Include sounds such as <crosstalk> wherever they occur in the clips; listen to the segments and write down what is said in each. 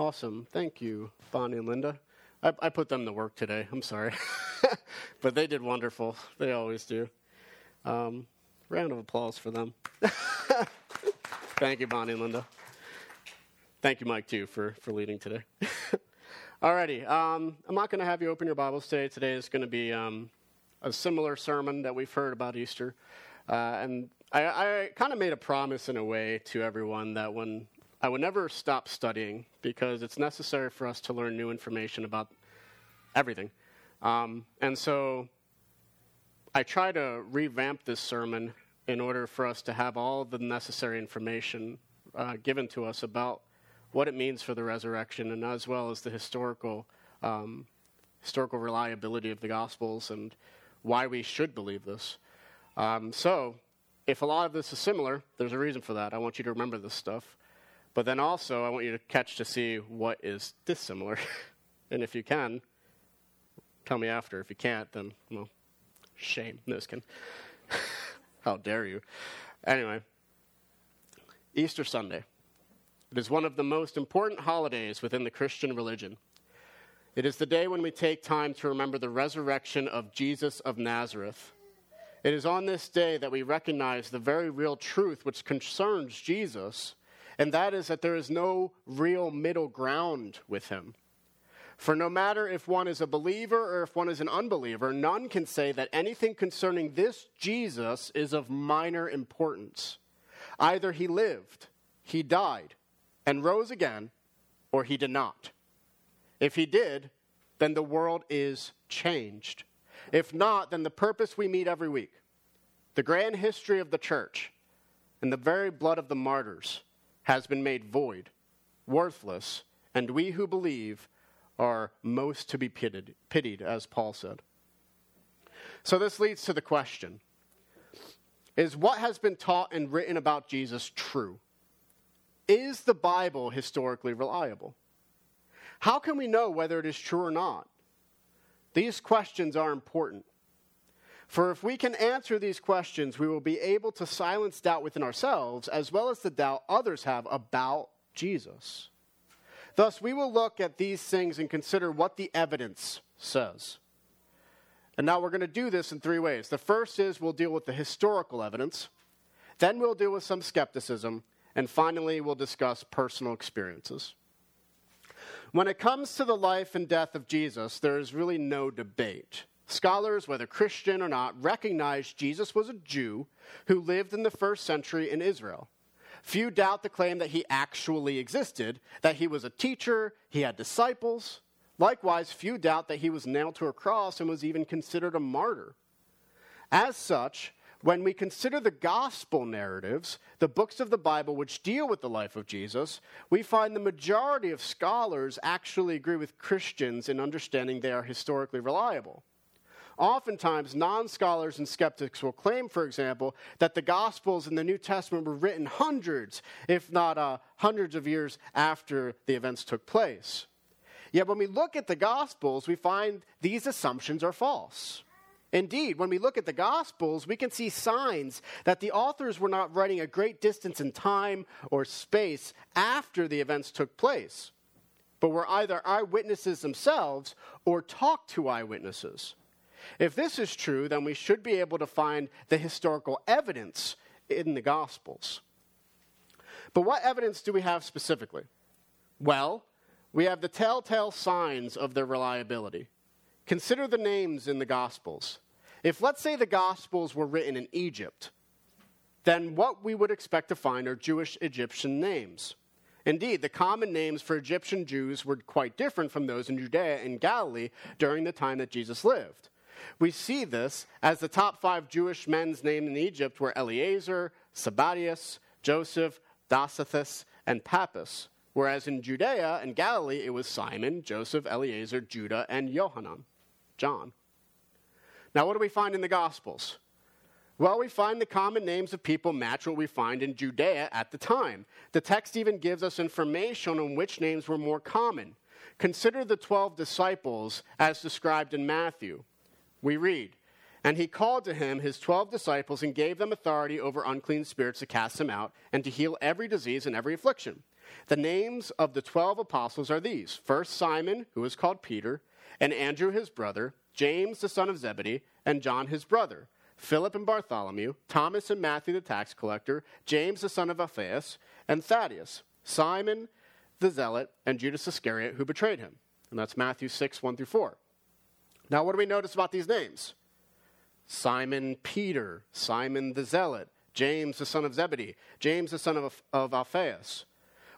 Awesome. Thank you, Bonnie and Linda. I, I put them to work today. I'm sorry. <laughs> but they did wonderful. They always do. Um, round of applause for them. <laughs> Thank you, Bonnie and Linda. Thank you, Mike, too, for, for leading today. <laughs> Alrighty. Um, I'm not going to have you open your Bibles today. Today is going to be um, a similar sermon that we've heard about Easter. Uh, and I, I kind of made a promise in a way to everyone that when I would never stop studying because it's necessary for us to learn new information about everything. Um, and so I try to revamp this sermon in order for us to have all the necessary information uh, given to us about what it means for the resurrection and as well as the historical um, historical reliability of the gospels and why we should believe this. Um, so if a lot of this is similar there's a reason for that. I want you to remember this stuff but then also, I want you to catch to see what is dissimilar. <laughs> and if you can, tell me after. If you can't, then, well, shame. No, can. <laughs> How dare you? Anyway, Easter Sunday. It is one of the most important holidays within the Christian religion. It is the day when we take time to remember the resurrection of Jesus of Nazareth. It is on this day that we recognize the very real truth which concerns Jesus and that is that there is no real middle ground with him. For no matter if one is a believer or if one is an unbeliever, none can say that anything concerning this Jesus is of minor importance. Either he lived, he died, and rose again, or he did not. If he did, then the world is changed. If not, then the purpose we meet every week, the grand history of the church, and the very blood of the martyrs has been made void, worthless, and we who believe are most to be pitied, pitied, as Paul said. So this leads to the question Is what has been taught and written about Jesus true? Is the Bible historically reliable? How can we know whether it is true or not? These questions are important. For if we can answer these questions, we will be able to silence doubt within ourselves as well as the doubt others have about Jesus. Thus, we will look at these things and consider what the evidence says. And now we're going to do this in three ways. The first is we'll deal with the historical evidence, then we'll deal with some skepticism, and finally we'll discuss personal experiences. When it comes to the life and death of Jesus, there is really no debate. Scholars, whether Christian or not, recognize Jesus was a Jew who lived in the first century in Israel. Few doubt the claim that he actually existed, that he was a teacher, he had disciples. Likewise, few doubt that he was nailed to a cross and was even considered a martyr. As such, when we consider the gospel narratives, the books of the Bible which deal with the life of Jesus, we find the majority of scholars actually agree with Christians in understanding they are historically reliable. Oftentimes, non scholars and skeptics will claim, for example, that the Gospels in the New Testament were written hundreds, if not uh, hundreds of years after the events took place. Yet, when we look at the Gospels, we find these assumptions are false. Indeed, when we look at the Gospels, we can see signs that the authors were not writing a great distance in time or space after the events took place, but were either eyewitnesses themselves or talked to eyewitnesses. If this is true, then we should be able to find the historical evidence in the Gospels. But what evidence do we have specifically? Well, we have the telltale signs of their reliability. Consider the names in the Gospels. If, let's say, the Gospels were written in Egypt, then what we would expect to find are Jewish Egyptian names. Indeed, the common names for Egyptian Jews were quite different from those in Judea and Galilee during the time that Jesus lived. We see this as the top five Jewish men's named in Egypt were Eleazar, Sabbattius, Joseph, Dositheus, and Pappus, whereas in Judea and Galilee it was Simon, Joseph, Eleazar, Judah, and Johanan, John. Now, what do we find in the Gospels? Well, we find the common names of people match what we find in Judea at the time. The text even gives us information on which names were more common. Consider the 12 disciples as described in Matthew we read, And he called to him his twelve disciples and gave them authority over unclean spirits to cast them out and to heal every disease and every affliction. The names of the twelve apostles are these First Simon, who is called Peter, and Andrew his brother, James the son of Zebedee, and John his brother, Philip and Bartholomew, Thomas and Matthew the tax collector, James the son of Alphaeus, and Thaddeus, Simon the zealot, and Judas Iscariot, who betrayed him. And that's Matthew 6, 1 through 4. Now, what do we notice about these names? Simon Peter, Simon the zealot, James the son of Zebedee, James the son of, of Alphaeus.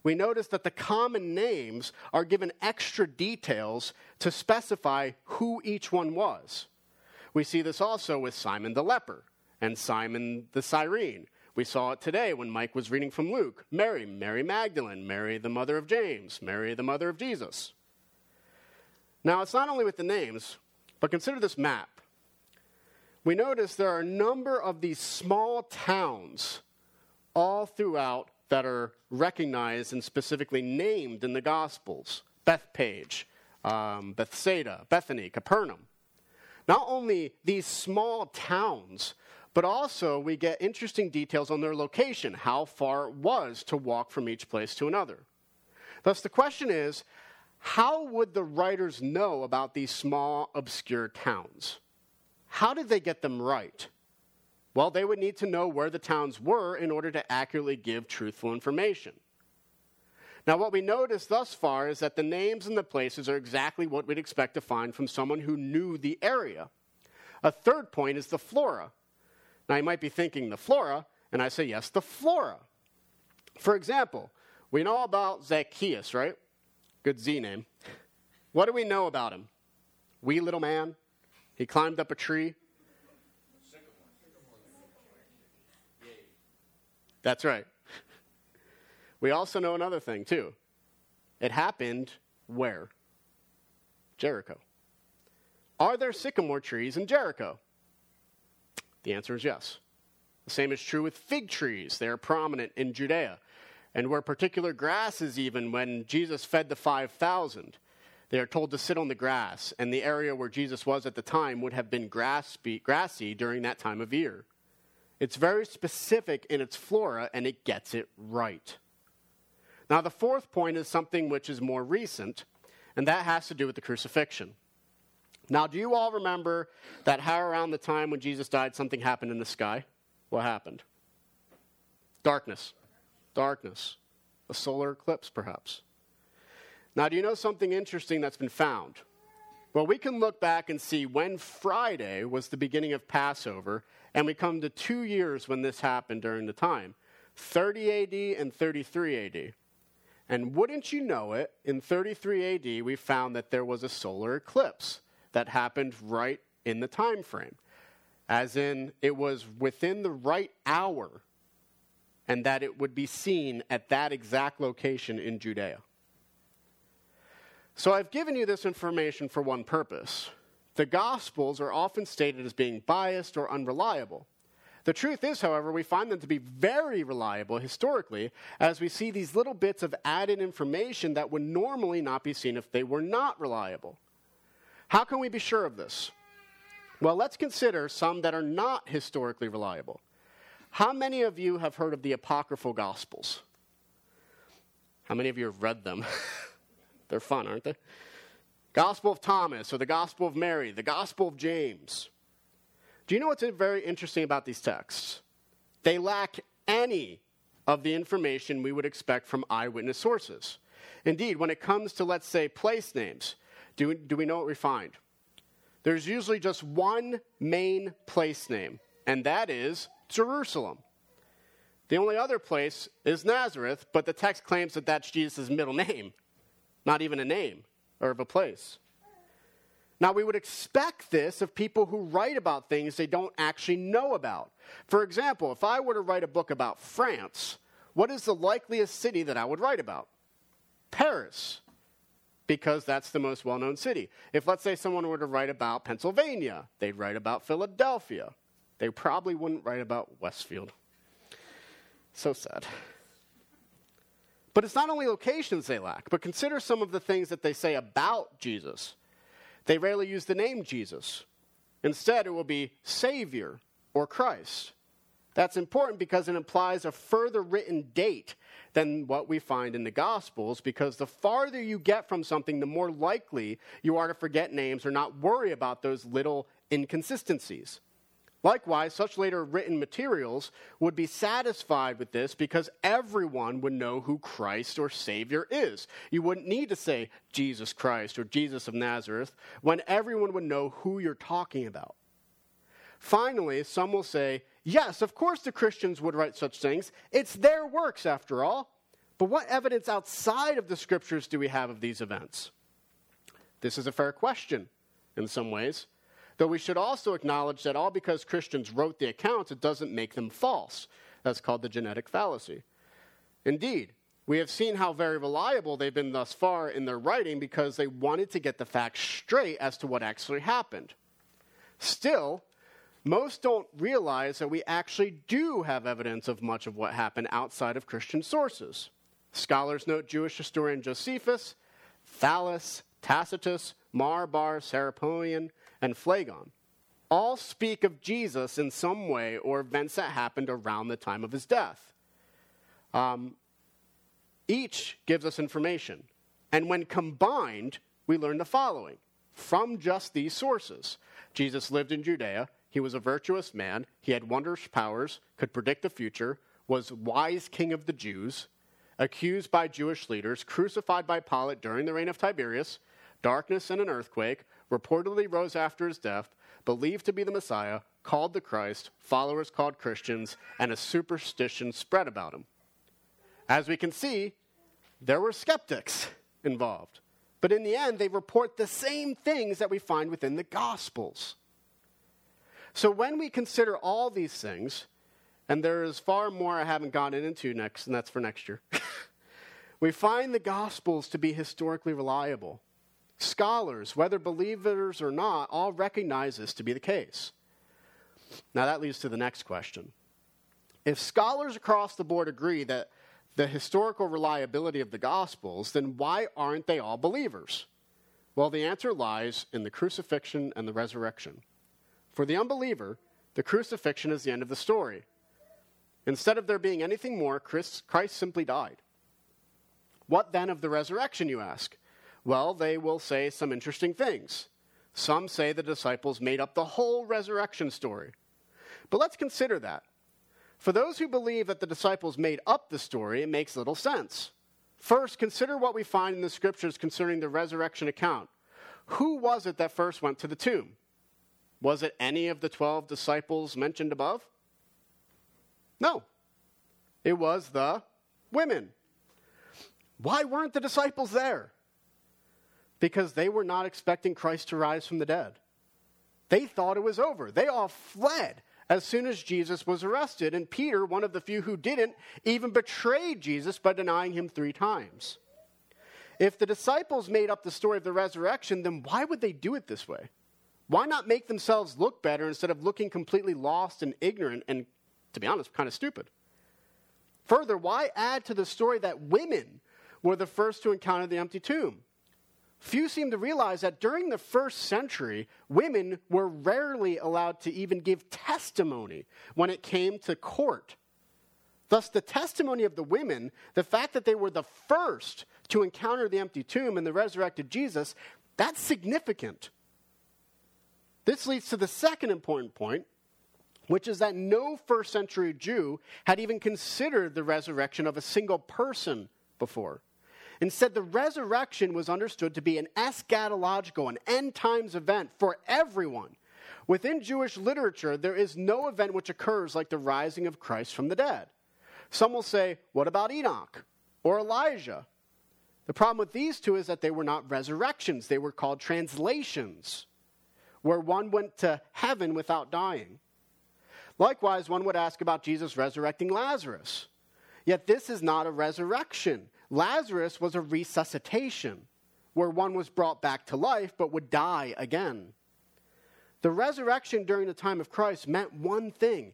We notice that the common names are given extra details to specify who each one was. We see this also with Simon the leper and Simon the Cyrene. We saw it today when Mike was reading from Luke. Mary, Mary Magdalene, Mary the mother of James, Mary the mother of Jesus. Now, it's not only with the names, but consider this map we notice there are a number of these small towns all throughout that are recognized and specifically named in the Gospels Bethphage, um, Bethsaida, Bethany, Capernaum. Not only these small towns, but also we get interesting details on their location, how far it was to walk from each place to another. Thus, the question is how would the writers know about these small, obscure towns? How did they get them right? Well, they would need to know where the towns were in order to accurately give truthful information. Now, what we notice thus far is that the names and the places are exactly what we'd expect to find from someone who knew the area. A third point is the flora. Now, you might be thinking the flora, and I say yes, the flora. For example, we know about Zacchaeus, right? Good Z name. What do we know about him? Wee little man, he climbed up a tree. That's right. We also know another thing, too. It happened where? Jericho. Are there sycamore trees in Jericho? The answer is yes. The same is true with fig trees. They are prominent in Judea. And where particular grasses, even when Jesus fed the 5,000. They are told to sit on the grass, and the area where Jesus was at the time would have been grassy during that time of year. It's very specific in its flora, and it gets it right. Now, the fourth point is something which is more recent, and that has to do with the crucifixion. Now, do you all remember that how around the time when Jesus died, something happened in the sky? What happened? Darkness. Darkness. A solar eclipse, perhaps. Now, do you know something interesting that's been found? Well, we can look back and see when Friday was the beginning of Passover, and we come to two years when this happened during the time 30 AD and 33 AD. And wouldn't you know it, in 33 AD, we found that there was a solar eclipse that happened right in the time frame. As in, it was within the right hour, and that it would be seen at that exact location in Judea. So I've given you this information for one purpose. The Gospels are often stated as being biased or unreliable. The truth is, however, we find them to be very reliable historically, as we see these little bits of added information that would normally not be seen if they were not reliable. How can we be sure of this? Well, let's consider some that are not historically reliable. How many of you have heard of the Apocryphal Gospels? How many of you have read them? <laughs> They're fun, aren't they? Gospel of Thomas or the Gospel of Mary, the Gospel of James. Do you know what's very interesting about these texts? They lack any of the information we would expect from eyewitness sources. Indeed, when it comes to, let's say, place names, do, do we know what we find? There's usually just one main place name, and that is Jerusalem. The only other place is Nazareth, but the text claims that that's Jesus' middle name not even a name or of a place. Now, we would expect this of people who write about things they don't actually know about. For example, if I were to write a book about France, what is the likeliest city that I would write about? Paris, because that's the most well known city. If, let's say, someone were to write about Pennsylvania, they'd write about Philadelphia. They probably wouldn't write about Westfield. So sad. But it's not only locations they lack, but consider some of the things that they say about Jesus. They rarely use the name Jesus. Instead, it will be Savior or Christ. That's important because it implies a further written date than what we find in the Gospels because the farther you get from something, the more likely you are to forget names or not worry about those little inconsistencies. Likewise, such later written materials would be satisfied with this because everyone would know who Christ or Savior is. You wouldn't need to say Jesus Christ or Jesus of Nazareth when everyone would know who you're talking about. Finally, some will say, yes, of course the Christians would write such things. It's their works, after all. But what evidence outside of the scriptures do we have of these events? This is a fair question in some ways. Though we should also acknowledge that all because Christians wrote the accounts, it doesn't make them false. That's called the genetic fallacy. Indeed, we have seen how very reliable they've been thus far in their writing because they wanted to get the facts straight as to what actually happened. Still, most don't realize that we actually do have evidence of much of what happened outside of Christian sources. Scholars note Jewish historian Josephus, Thallus, Tacitus, Mara Bar Serapion, and Phlegon all speak of Jesus in some way or events that happened around the time of his death. Um, each gives us information. And when combined, we learn the following from just these sources Jesus lived in Judea. He was a virtuous man. He had wondrous powers, could predict the future, was wise king of the Jews, accused by Jewish leaders, crucified by Pilate during the reign of Tiberius, darkness and an earthquake, reportedly rose after his death, believed to be the Messiah, called the Christ, followers called Christians, and a superstition spread about him. As we can see, there were skeptics involved. But in the end, they report the same things that we find within the Gospels. So when we consider all these things, and there is far more I haven't gotten into next, and that's for next year, <laughs> we find the Gospels to be historically reliable. Scholars, whether believers or not, all recognize this to be the case. Now, that leads to the next question. If scholars across the board agree that the historical reliability of the Gospels, then why aren't they all believers? Well, the answer lies in the crucifixion and the resurrection. For the unbeliever, the crucifixion is the end of the story. Instead of there being anything more, Christ, Christ simply died. What then of the resurrection, you ask? Well, they will say some interesting things. Some say the disciples made up the whole resurrection story. But let's consider that. For those who believe that the disciples made up the story, it makes little sense. First, consider what we find in the scriptures concerning the resurrection account. Who was it that first went to the tomb? Was it any of the 12 disciples mentioned above? No. It was the women. Why weren't the disciples there? Because they were not expecting Christ to rise from the dead. They thought it was over. They all fled as soon as Jesus was arrested. And Peter, one of the few who didn't, even betrayed Jesus by denying him three times. If the disciples made up the story of the resurrection, then why would they do it this way? Why not make themselves look better instead of looking completely lost and ignorant and, to be honest, kind of stupid? Further, why add to the story that women were the first to encounter the empty tomb? Few seem to realize that during the first century, women were rarely allowed to even give testimony when it came to court. Thus, the testimony of the women, the fact that they were the first to encounter the empty tomb and the resurrected Jesus, that's significant. This leads to the second important point, which is that no first century Jew had even considered the resurrection of a single person before. Instead, the resurrection was understood to be an eschatological, an end times event for everyone. Within Jewish literature, there is no event which occurs like the rising of Christ from the dead. Some will say, What about Enoch or Elijah? The problem with these two is that they were not resurrections, they were called translations, where one went to heaven without dying. Likewise, one would ask about Jesus resurrecting Lazarus. Yet this is not a resurrection. Lazarus was a resuscitation, where one was brought back to life but would die again. The resurrection during the time of Christ meant one thing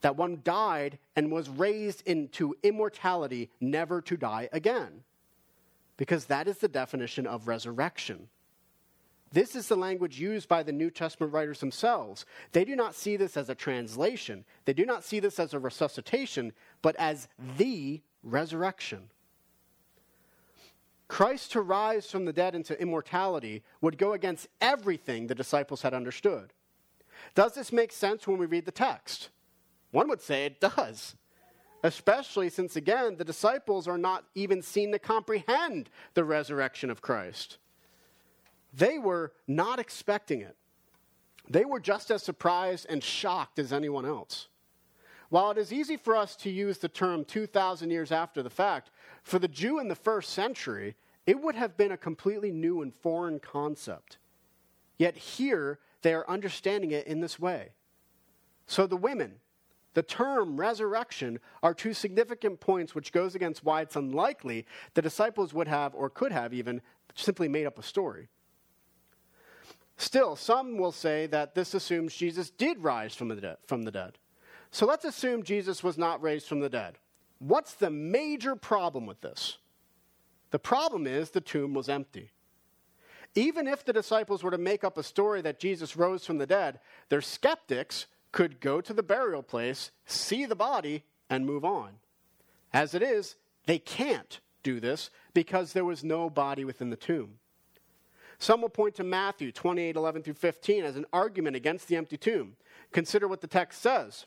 that one died and was raised into immortality, never to die again. Because that is the definition of resurrection. This is the language used by the New Testament writers themselves. They do not see this as a translation, they do not see this as a resuscitation, but as the resurrection. Christ to rise from the dead into immortality would go against everything the disciples had understood. Does this make sense when we read the text? One would say it does, especially since, again, the disciples are not even seen to comprehend the resurrection of Christ. They were not expecting it. They were just as surprised and shocked as anyone else. While it is easy for us to use the term 2,000 years after the fact, for the Jew in the first century, it would have been a completely new and foreign concept. Yet here, they are understanding it in this way. So the women, the term resurrection are two significant points which goes against why it's unlikely the disciples would have or could have even simply made up a story. Still, some will say that this assumes Jesus did rise from the, de- from the dead. So let's assume Jesus was not raised from the dead. What's the major problem with this? The problem is the tomb was empty. Even if the disciples were to make up a story that Jesus rose from the dead, their skeptics could go to the burial place, see the body, and move on. As it is, they can't do this because there was no body within the tomb. Some will point to Matthew 28 11 through 15 as an argument against the empty tomb. Consider what the text says.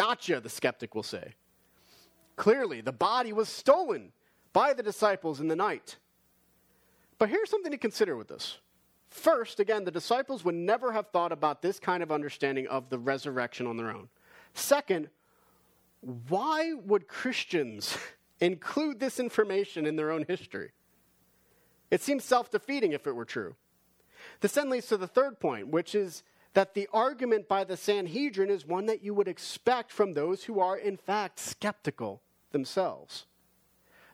Gotcha, the skeptic will say. Clearly, the body was stolen by the disciples in the night. But here's something to consider with this. First, again, the disciples would never have thought about this kind of understanding of the resurrection on their own. Second, why would Christians <laughs> include this information in their own history? It seems self defeating if it were true. This then leads to the third point, which is that the argument by the Sanhedrin is one that you would expect from those who are, in fact, skeptical themselves.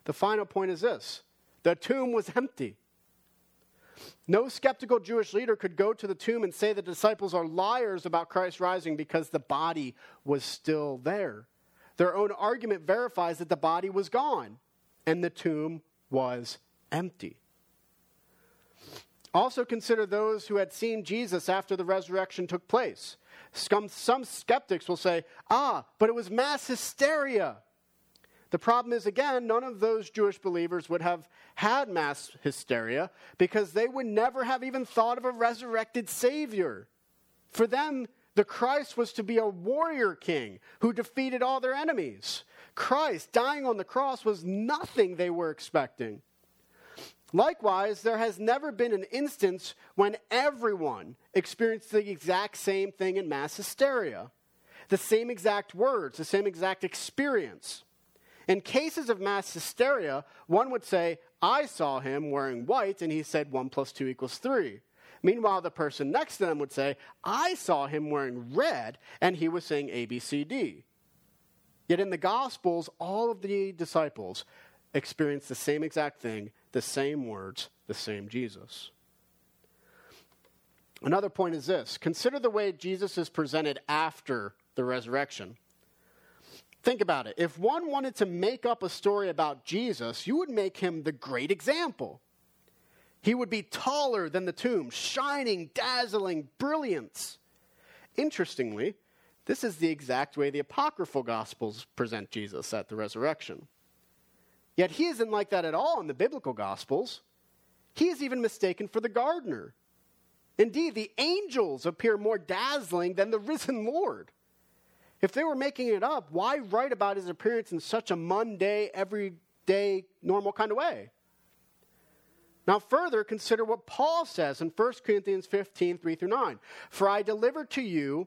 The final point is this the tomb was empty. No skeptical Jewish leader could go to the tomb and say the disciples are liars about Christ rising because the body was still there. Their own argument verifies that the body was gone and the tomb was empty. Also consider those who had seen Jesus after the resurrection took place. Some, some skeptics will say, ah, but it was mass hysteria. The problem is, again, none of those Jewish believers would have had mass hysteria because they would never have even thought of a resurrected Savior. For them, the Christ was to be a warrior king who defeated all their enemies. Christ dying on the cross was nothing they were expecting. Likewise, there has never been an instance when everyone experienced the exact same thing in mass hysteria, the same exact words, the same exact experience. In cases of mass hysteria, one would say, I saw him wearing white, and he said 1 plus 2 equals 3. Meanwhile, the person next to them would say, I saw him wearing red, and he was saying A, B, C, D. Yet in the Gospels, all of the disciples experienced the same exact thing the same words, the same Jesus. Another point is this consider the way Jesus is presented after the resurrection. Think about it. If one wanted to make up a story about Jesus, you would make him the great example. He would be taller than the tomb, shining, dazzling brilliance. Interestingly, this is the exact way the apocryphal gospels present Jesus at the resurrection. Yet he isn't like that at all in the biblical Gospels. He is even mistaken for the gardener. Indeed, the angels appear more dazzling than the risen Lord. If they were making it up, why write about his appearance in such a mundane, everyday, normal kind of way? Now, further, consider what Paul says in 1 Corinthians 15, 3 through 9. For I delivered to you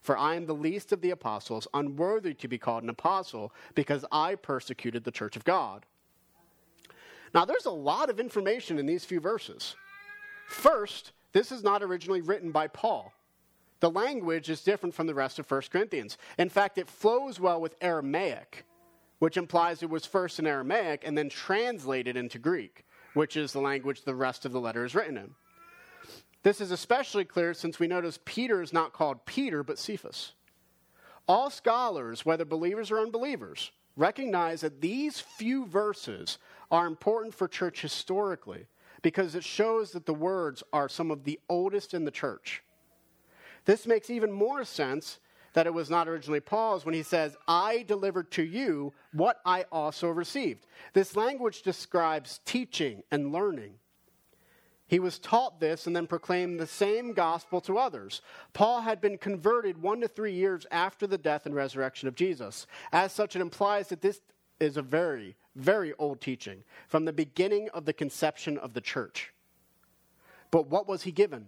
For I am the least of the apostles, unworthy to be called an apostle, because I persecuted the church of God. Now, there's a lot of information in these few verses. First, this is not originally written by Paul. The language is different from the rest of 1 Corinthians. In fact, it flows well with Aramaic, which implies it was first in Aramaic and then translated into Greek, which is the language the rest of the letter is written in. This is especially clear since we notice Peter is not called Peter, but Cephas. All scholars, whether believers or unbelievers, recognize that these few verses are important for church historically because it shows that the words are some of the oldest in the church. This makes even more sense that it was not originally Paul's when he says, I delivered to you what I also received. This language describes teaching and learning. He was taught this and then proclaimed the same gospel to others. Paul had been converted one to three years after the death and resurrection of Jesus. As such, it implies that this is a very, very old teaching from the beginning of the conception of the church. But what was he given?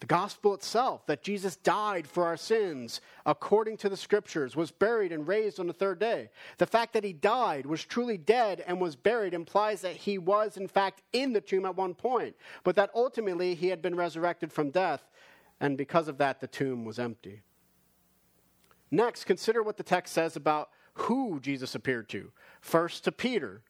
The gospel itself, that Jesus died for our sins according to the scriptures, was buried and raised on the third day. The fact that he died, was truly dead, and was buried implies that he was, in fact, in the tomb at one point, but that ultimately he had been resurrected from death, and because of that, the tomb was empty. Next, consider what the text says about who Jesus appeared to. First to Peter,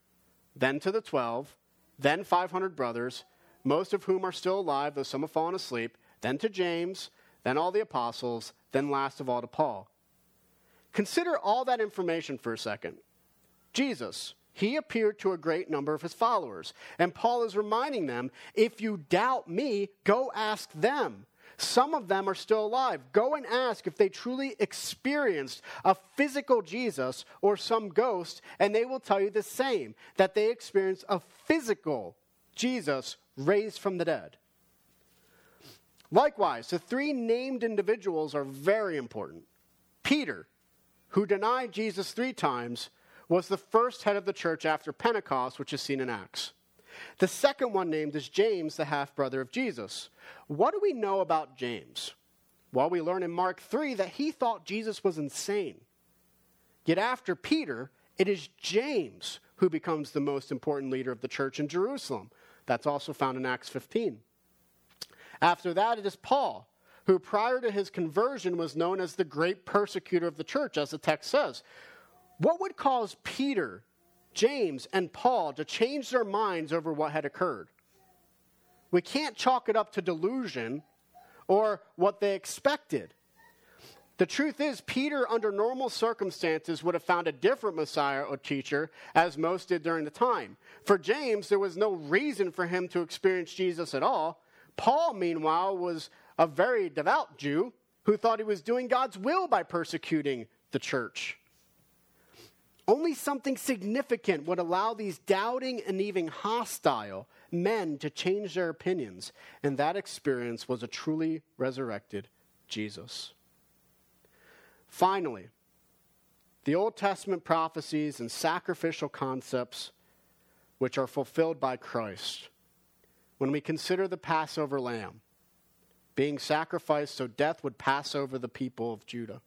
then to the twelve, then 500 brothers, most of whom are still alive, though some have fallen asleep then to James, then all the apostles, then last of all to Paul. Consider all that information for a second. Jesus, he appeared to a great number of his followers, and Paul is reminding them if you doubt me, go ask them. Some of them are still alive. Go and ask if they truly experienced a physical Jesus or some ghost, and they will tell you the same that they experienced a physical Jesus raised from the dead. Likewise, the three named individuals are very important. Peter, who denied Jesus three times, was the first head of the church after Pentecost, which is seen in Acts. The second one named is James, the half brother of Jesus. What do we know about James? Well, we learn in Mark 3 that he thought Jesus was insane. Yet after Peter, it is James who becomes the most important leader of the church in Jerusalem. That's also found in Acts 15. After that, it is Paul, who prior to his conversion was known as the great persecutor of the church, as the text says. What would cause Peter, James, and Paul to change their minds over what had occurred? We can't chalk it up to delusion or what they expected. The truth is, Peter, under normal circumstances, would have found a different Messiah or teacher, as most did during the time. For James, there was no reason for him to experience Jesus at all. Paul, meanwhile, was a very devout Jew who thought he was doing God's will by persecuting the church. Only something significant would allow these doubting and even hostile men to change their opinions, and that experience was a truly resurrected Jesus. Finally, the Old Testament prophecies and sacrificial concepts which are fulfilled by Christ when we consider the Passover lamb being sacrificed so death would pass over the people of Judah.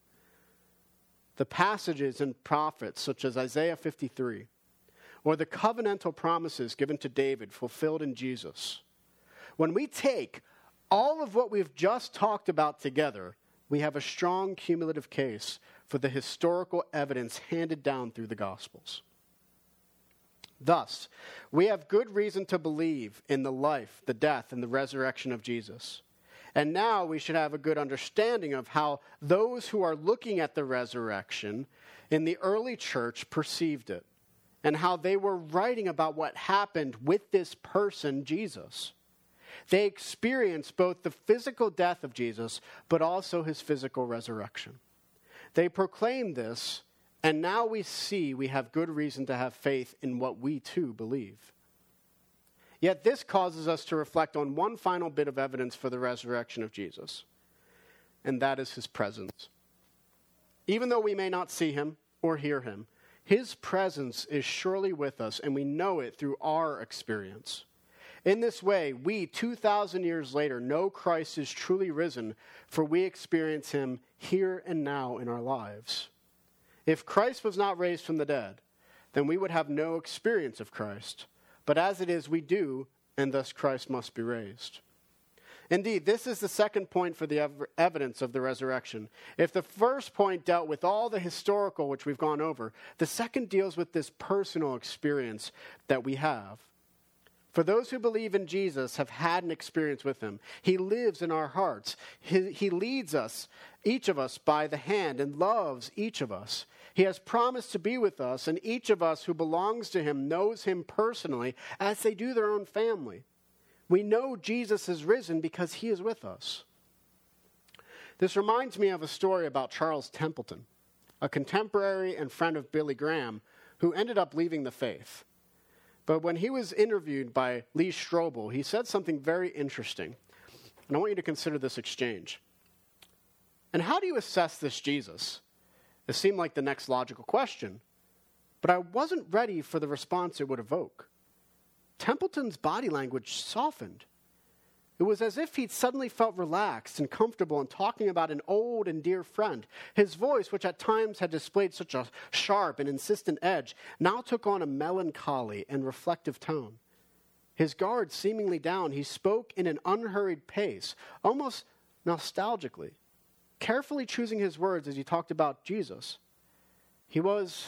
The passages in prophets such as Isaiah 53 or the covenantal promises given to David fulfilled in Jesus. When we take all of what we've just talked about together, we have a strong cumulative case for the historical evidence handed down through the Gospels. Thus, we have good reason to believe in the life, the death, and the resurrection of Jesus. And now we should have a good understanding of how those who are looking at the resurrection in the early church perceived it, and how they were writing about what happened with this person, Jesus. They experienced both the physical death of Jesus, but also his physical resurrection. They proclaimed this and now we see we have good reason to have faith in what we too believe. Yet this causes us to reflect on one final bit of evidence for the resurrection of Jesus, and that is his presence. Even though we may not see him or hear him, his presence is surely with us, and we know it through our experience. In this way, we, 2,000 years later, know Christ is truly risen, for we experience him here and now in our lives. If Christ was not raised from the dead, then we would have no experience of Christ. But as it is, we do, and thus Christ must be raised. Indeed, this is the second point for the ev- evidence of the resurrection. If the first point dealt with all the historical, which we've gone over, the second deals with this personal experience that we have. For those who believe in Jesus have had an experience with him. He lives in our hearts. He, he, leads us, each of us, by the hand and loves each of us. He has promised to be with us, and each of us who belongs to him knows him personally as they do their own family. We know Jesus is risen because he is with us. This reminds me of a story about Charles Templeton, a contemporary and friend of Billy Graham who ended up leaving the faith. But when he was interviewed by Lee Strobel, he said something very interesting. And I want you to consider this exchange. And how do you assess this Jesus? It seemed like the next logical question, but I wasn't ready for the response it would evoke. Templeton's body language softened. It was as if he'd suddenly felt relaxed and comfortable in talking about an old and dear friend. His voice, which at times had displayed such a sharp and insistent edge, now took on a melancholy and reflective tone. His guard seemingly down, he spoke in an unhurried pace, almost nostalgically, carefully choosing his words as he talked about Jesus. He was,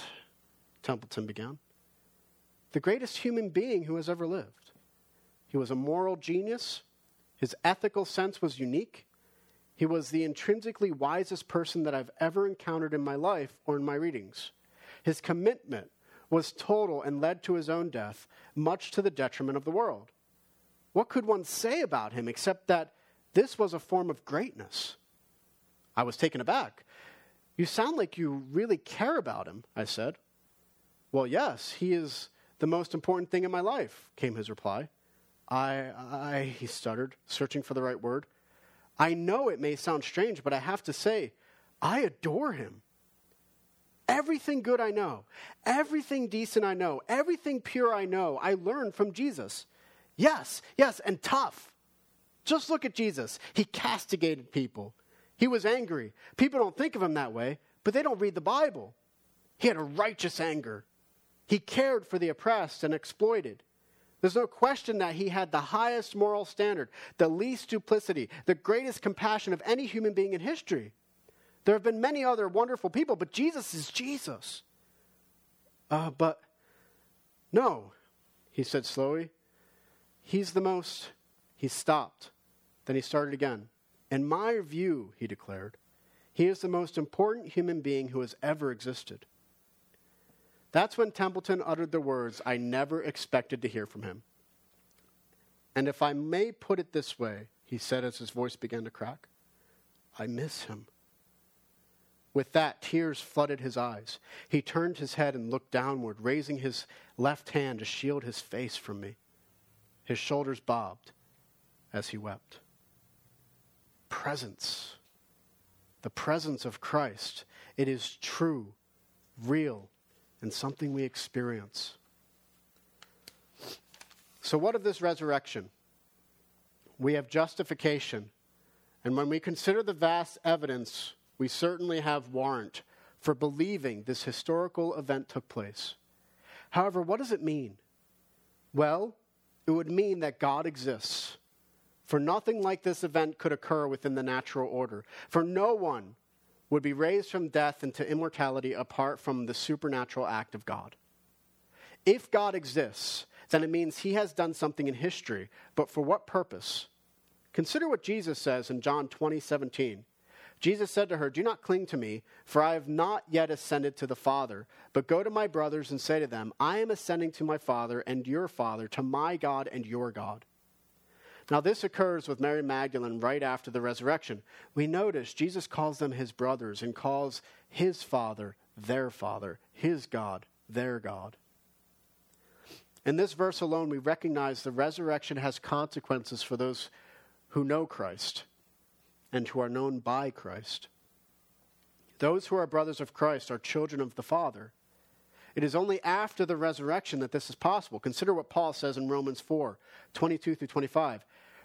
Templeton began, the greatest human being who has ever lived. He was a moral genius. His ethical sense was unique. He was the intrinsically wisest person that I've ever encountered in my life or in my readings. His commitment was total and led to his own death, much to the detriment of the world. What could one say about him except that this was a form of greatness? I was taken aback. You sound like you really care about him, I said. Well, yes, he is the most important thing in my life, came his reply. I, I, he stuttered, searching for the right word. I know it may sound strange, but I have to say, I adore him. Everything good I know, everything decent I know, everything pure I know, I learned from Jesus. Yes, yes, and tough. Just look at Jesus. He castigated people. He was angry. People don't think of him that way, but they don't read the Bible. He had a righteous anger. He cared for the oppressed and exploited. There's no question that he had the highest moral standard, the least duplicity, the greatest compassion of any human being in history. There have been many other wonderful people, but Jesus is Jesus. Uh, but no, he said slowly. He's the most. He stopped. Then he started again. In my view, he declared, he is the most important human being who has ever existed. That's when Templeton uttered the words I never expected to hear from him. And if I may put it this way, he said as his voice began to crack, I miss him. With that, tears flooded his eyes. He turned his head and looked downward, raising his left hand to shield his face from me. His shoulders bobbed as he wept. Presence. The presence of Christ. It is true, real, and something we experience. So, what of this resurrection? We have justification. And when we consider the vast evidence, we certainly have warrant for believing this historical event took place. However, what does it mean? Well, it would mean that God exists. For nothing like this event could occur within the natural order. For no one would be raised from death into immortality apart from the supernatural act of God. If God exists, then it means he has done something in history, but for what purpose? Consider what Jesus says in John 20, 17. Jesus said to her, Do not cling to me, for I have not yet ascended to the Father, but go to my brothers and say to them, I am ascending to my Father and your Father, to my God and your God. Now, this occurs with Mary Magdalene right after the resurrection. We notice Jesus calls them his brothers and calls his Father their Father, his God their God. In this verse alone, we recognize the resurrection has consequences for those who know Christ and who are known by Christ. Those who are brothers of Christ are children of the Father. It is only after the resurrection that this is possible. Consider what Paul says in Romans 4 22 through 25.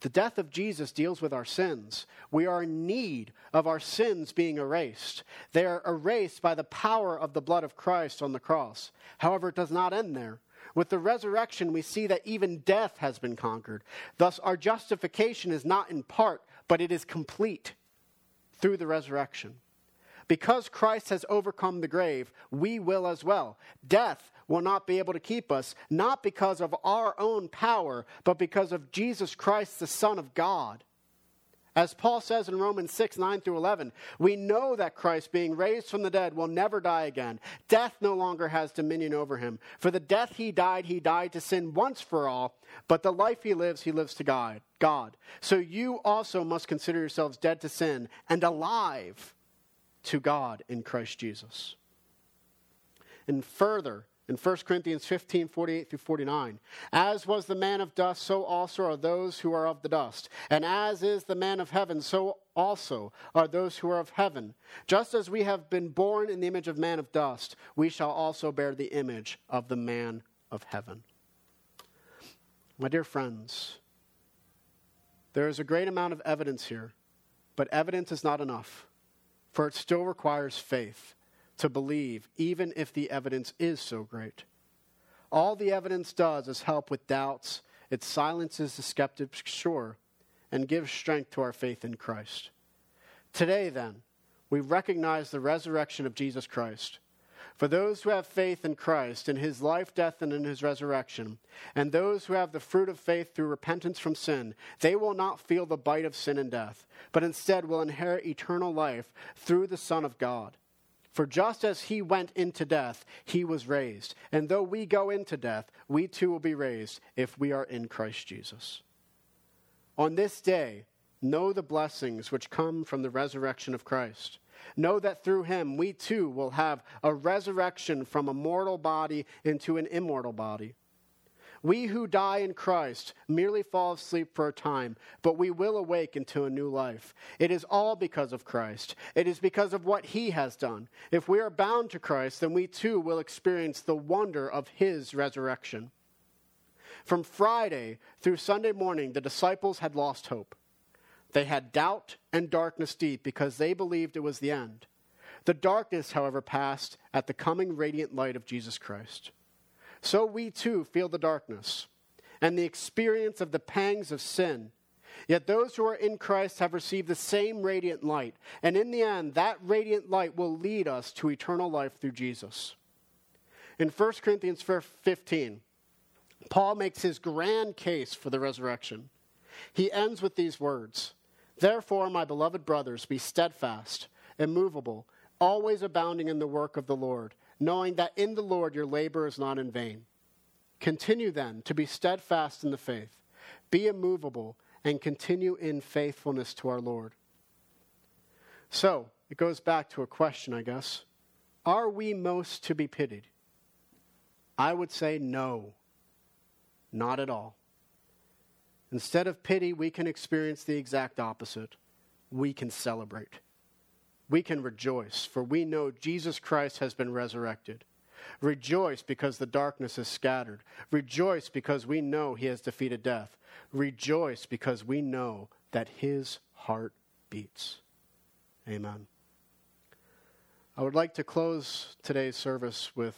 The death of Jesus deals with our sins. We are in need of our sins being erased. They are erased by the power of the blood of Christ on the cross. However, it does not end there. With the resurrection, we see that even death has been conquered. Thus, our justification is not in part, but it is complete through the resurrection. Because Christ has overcome the grave, we will as well. Death will not be able to keep us, not because of our own power, but because of Jesus Christ, the Son of God. As Paul says in Romans 6 9 through 11, we know that Christ, being raised from the dead, will never die again. Death no longer has dominion over him. For the death he died, he died to sin once for all, but the life he lives, he lives to God. God. So you also must consider yourselves dead to sin and alive to God in Christ Jesus. And further, in 1 Corinthians 15, 48 through 49. As was the man of dust, so also are those who are of the dust. And as is the man of heaven, so also are those who are of heaven. Just as we have been born in the image of man of dust, we shall also bear the image of the man of heaven. My dear friends, there is a great amount of evidence here, but evidence is not enough, for it still requires faith to believe, even if the evidence is so great. All the evidence does is help with doubts, it silences the skeptic's sure, and gives strength to our faith in Christ. Today, then, we recognize the resurrection of Jesus Christ. For those who have faith in Christ, in his life, death, and in his resurrection, and those who have the fruit of faith through repentance from sin, they will not feel the bite of sin and death, but instead will inherit eternal life through the Son of God. For just as he went into death, he was raised. And though we go into death, we too will be raised if we are in Christ Jesus. On this day, know the blessings which come from the resurrection of Christ. Know that through him we too will have a resurrection from a mortal body into an immortal body. We who die in Christ merely fall asleep for a time, but we will awake into a new life. It is all because of Christ. It is because of what he has done. If we are bound to Christ, then we too will experience the wonder of his resurrection. From Friday through Sunday morning, the disciples had lost hope. They had doubt and darkness deep because they believed it was the end. The darkness, however, passed at the coming radiant light of Jesus Christ so we too feel the darkness and the experience of the pangs of sin. Yet those who are in Christ have received the same radiant light, and in the end, that radiant light will lead us to eternal life through Jesus. In 1 Corinthians 15, Paul makes his grand case for the resurrection. He ends with these words Therefore, my beloved brothers, be steadfast, immovable, always abounding in the work of the Lord knowing that in the Lord your labor is not in vain. Continue then to be steadfast in the faith, be immovable, and continue in faithfulness to our Lord. So, it goes back to a question, I guess. Are we most to be pitied? I would say no, not at all. Instead of pity, we can experience the exact opposite. We can celebrate we can rejoice, for we know Jesus Christ has been resurrected. Rejoice because the darkness is scattered. Rejoice because we know he has defeated death. Rejoice because we know that his heart beats. Amen. I would like to close today's service with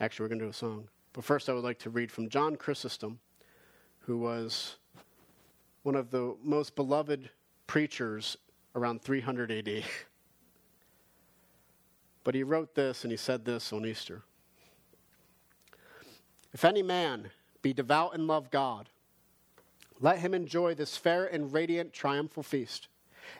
actually, we're going to do a song. But first, I would like to read from John Chrysostom, who was one of the most beloved preachers around 300 AD. But he wrote this and he said this on Easter If any man be devout and love God, let him enjoy this fair and radiant triumphal feast.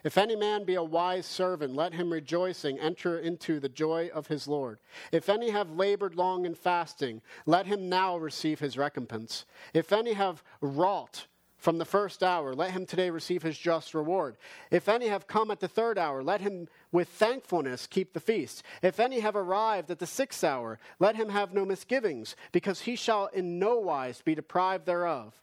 If any man be a wise servant, let him rejoicing enter into the joy of his Lord. If any have labored long in fasting, let him now receive his recompense. If any have wrought from the first hour, let him today receive his just reward. If any have come at the third hour, let him with thankfulness keep the feast. If any have arrived at the sixth hour, let him have no misgivings, because he shall in no wise be deprived thereof.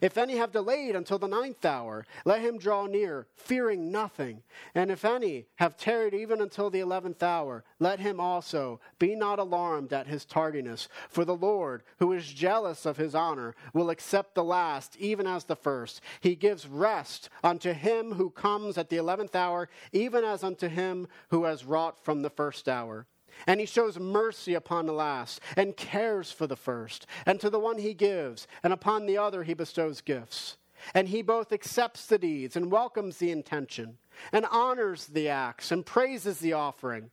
If any have delayed until the ninth hour, let him draw near, fearing nothing. And if any have tarried even until the eleventh hour, let him also be not alarmed at his tardiness. For the Lord, who is jealous of his honor, will accept the last even as the first. He gives rest unto him who comes at the eleventh hour, even as unto him who has wrought from the first hour. And he shows mercy upon the last, and cares for the first. And to the one he gives, and upon the other he bestows gifts. And he both accepts the deeds, and welcomes the intention, and honors the acts, and praises the offering.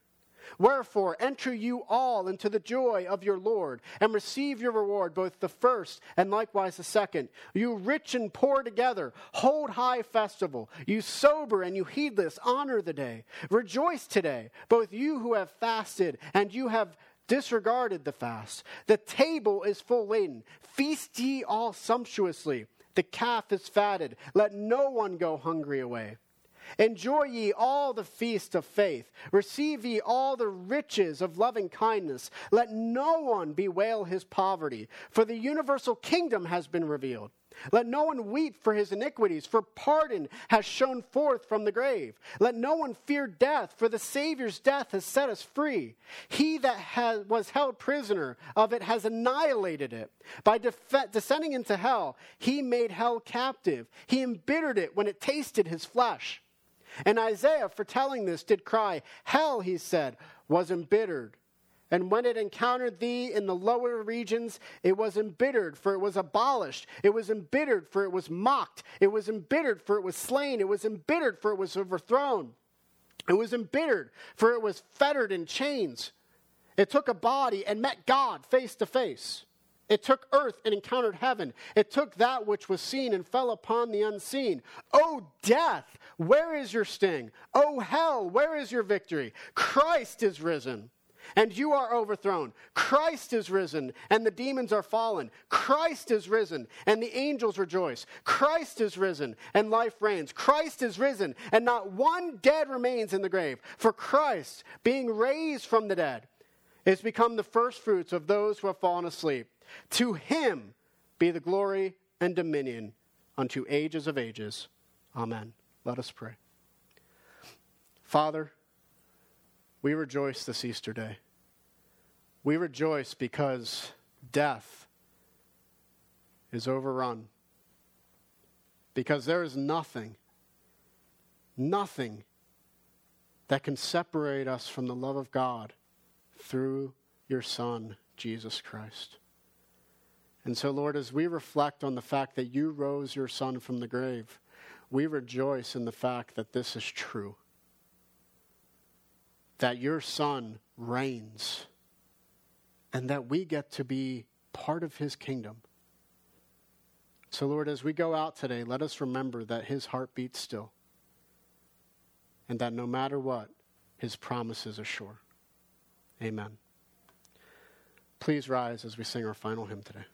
Wherefore, enter you all into the joy of your Lord, and receive your reward, both the first and likewise the second. You rich and poor together, hold high festival. You sober and you heedless, honor the day. Rejoice today, both you who have fasted and you have disregarded the fast. The table is full laden. Feast ye all sumptuously. The calf is fatted. Let no one go hungry away. Enjoy ye all the feast of faith. Receive ye all the riches of loving kindness. Let no one bewail his poverty, for the universal kingdom has been revealed. Let no one weep for his iniquities, for pardon has shone forth from the grave. Let no one fear death, for the Savior's death has set us free. He that has, was held prisoner of it has annihilated it. By def- descending into hell, he made hell captive. He embittered it when it tasted his flesh. And Isaiah, foretelling this, did cry, Hell, he said, was embittered. And when it encountered thee in the lower regions, it was embittered, for it was abolished. It was embittered, for it was mocked. It was embittered, for it was slain. It was embittered, for it was overthrown. It was embittered, for it was fettered in chains. It took a body and met God face to face. It took earth and encountered heaven. It took that which was seen and fell upon the unseen. O death, where is your sting? O hell, where is your victory? Christ is risen. And you are overthrown. Christ is risen, and the demons are fallen. Christ is risen, and the angels rejoice. Christ is risen, and life reigns. Christ is risen, and not one dead remains in the grave. For Christ, being raised from the dead, is become the firstfruits of those who have fallen asleep. To him be the glory and dominion unto ages of ages. Amen. Let us pray. Father, we rejoice this Easter day. We rejoice because death is overrun. Because there is nothing, nothing that can separate us from the love of God through your Son, Jesus Christ. And so, Lord, as we reflect on the fact that you rose your Son from the grave, we rejoice in the fact that this is true. That your Son reigns, and that we get to be part of his kingdom. So, Lord, as we go out today, let us remember that his heart beats still, and that no matter what, his promises are sure. Amen. Please rise as we sing our final hymn today.